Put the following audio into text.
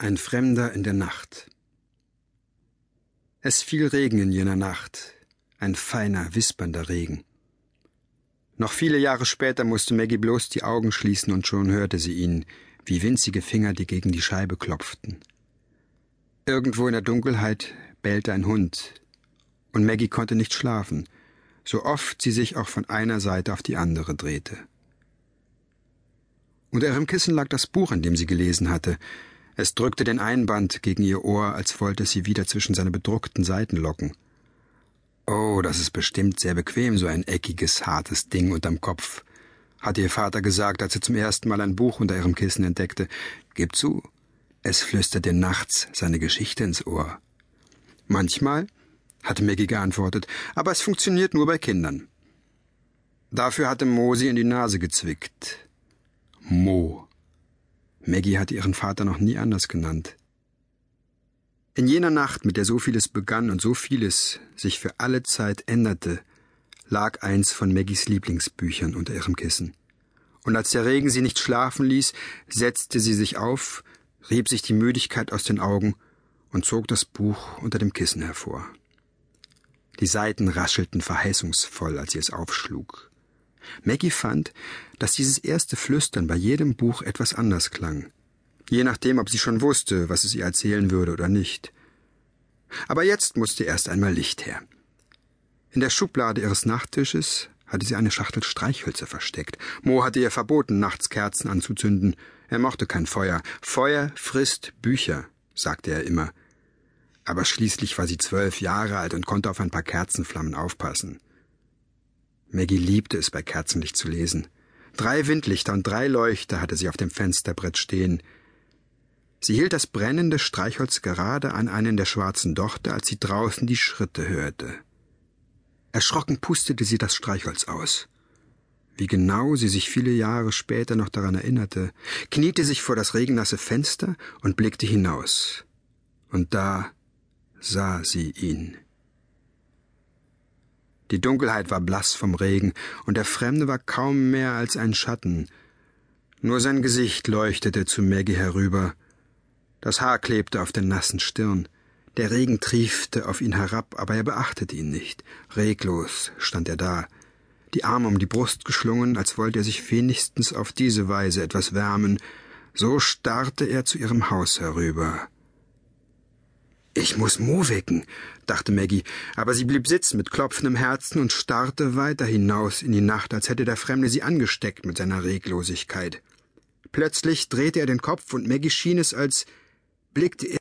Ein Fremder in der Nacht. Es fiel Regen in jener Nacht, ein feiner, wispernder Regen. Noch viele Jahre später musste Maggie bloß die Augen schließen und schon hörte sie ihn, wie winzige Finger, die gegen die Scheibe klopften. Irgendwo in der Dunkelheit bellte ein Hund, und Maggie konnte nicht schlafen, so oft sie sich auch von einer Seite auf die andere drehte. Unter ihrem Kissen lag das Buch, in dem sie gelesen hatte, es drückte den Einband gegen ihr Ohr, als wollte es sie wieder zwischen seine bedruckten Seiten locken. Oh, das ist bestimmt sehr bequem, so ein eckiges, hartes Ding unterm Kopf, hatte ihr Vater gesagt, als er zum ersten Mal ein Buch unter ihrem Kissen entdeckte. Gib zu, es flüstert dir nachts seine Geschichte ins Ohr. Manchmal, hatte Maggie geantwortet, aber es funktioniert nur bei Kindern. Dafür hatte Mo sie in die Nase gezwickt. Mo. Maggie hatte ihren Vater noch nie anders genannt. In jener Nacht, mit der so vieles begann und so vieles sich für alle Zeit änderte, lag eins von Maggies Lieblingsbüchern unter ihrem Kissen. Und als der Regen sie nicht schlafen ließ, setzte sie sich auf, rieb sich die Müdigkeit aus den Augen und zog das Buch unter dem Kissen hervor. Die Seiten raschelten verheißungsvoll, als sie es aufschlug. Maggie fand, dass dieses erste Flüstern bei jedem Buch etwas anders klang, je nachdem, ob sie schon wusste, was es ihr erzählen würde oder nicht. Aber jetzt musste erst einmal Licht her. In der Schublade ihres Nachttisches hatte sie eine Schachtel Streichhölzer versteckt. Mo hatte ihr verboten, nachts Kerzen anzuzünden. Er mochte kein Feuer. Feuer frisst Bücher, sagte er immer. Aber schließlich war sie zwölf Jahre alt und konnte auf ein paar Kerzenflammen aufpassen. Maggie liebte es, bei Kerzenlicht zu lesen. Drei Windlichter und drei Leuchter hatte sie auf dem Fensterbrett stehen. Sie hielt das brennende Streichholz gerade an einen der schwarzen Dochte, als sie draußen die Schritte hörte. Erschrocken pustete sie das Streichholz aus. Wie genau sie sich viele Jahre später noch daran erinnerte, kniete sich vor das regennasse Fenster und blickte hinaus. Und da sah sie ihn. Die Dunkelheit war blass vom Regen, und der Fremde war kaum mehr als ein Schatten. Nur sein Gesicht leuchtete zu Maggie herüber. Das Haar klebte auf der nassen Stirn. Der Regen triefte auf ihn herab, aber er beachtete ihn nicht. Reglos stand er da, die Arme um die Brust geschlungen, als wollte er sich wenigstens auf diese Weise etwas wärmen. So starrte er zu ihrem Haus herüber. Ich muss Mo wecken, dachte Maggie, aber sie blieb sitzen mit klopfendem Herzen und starrte weiter hinaus in die Nacht, als hätte der Fremde sie angesteckt mit seiner Reglosigkeit. Plötzlich drehte er den Kopf und Maggie schien es, als blickte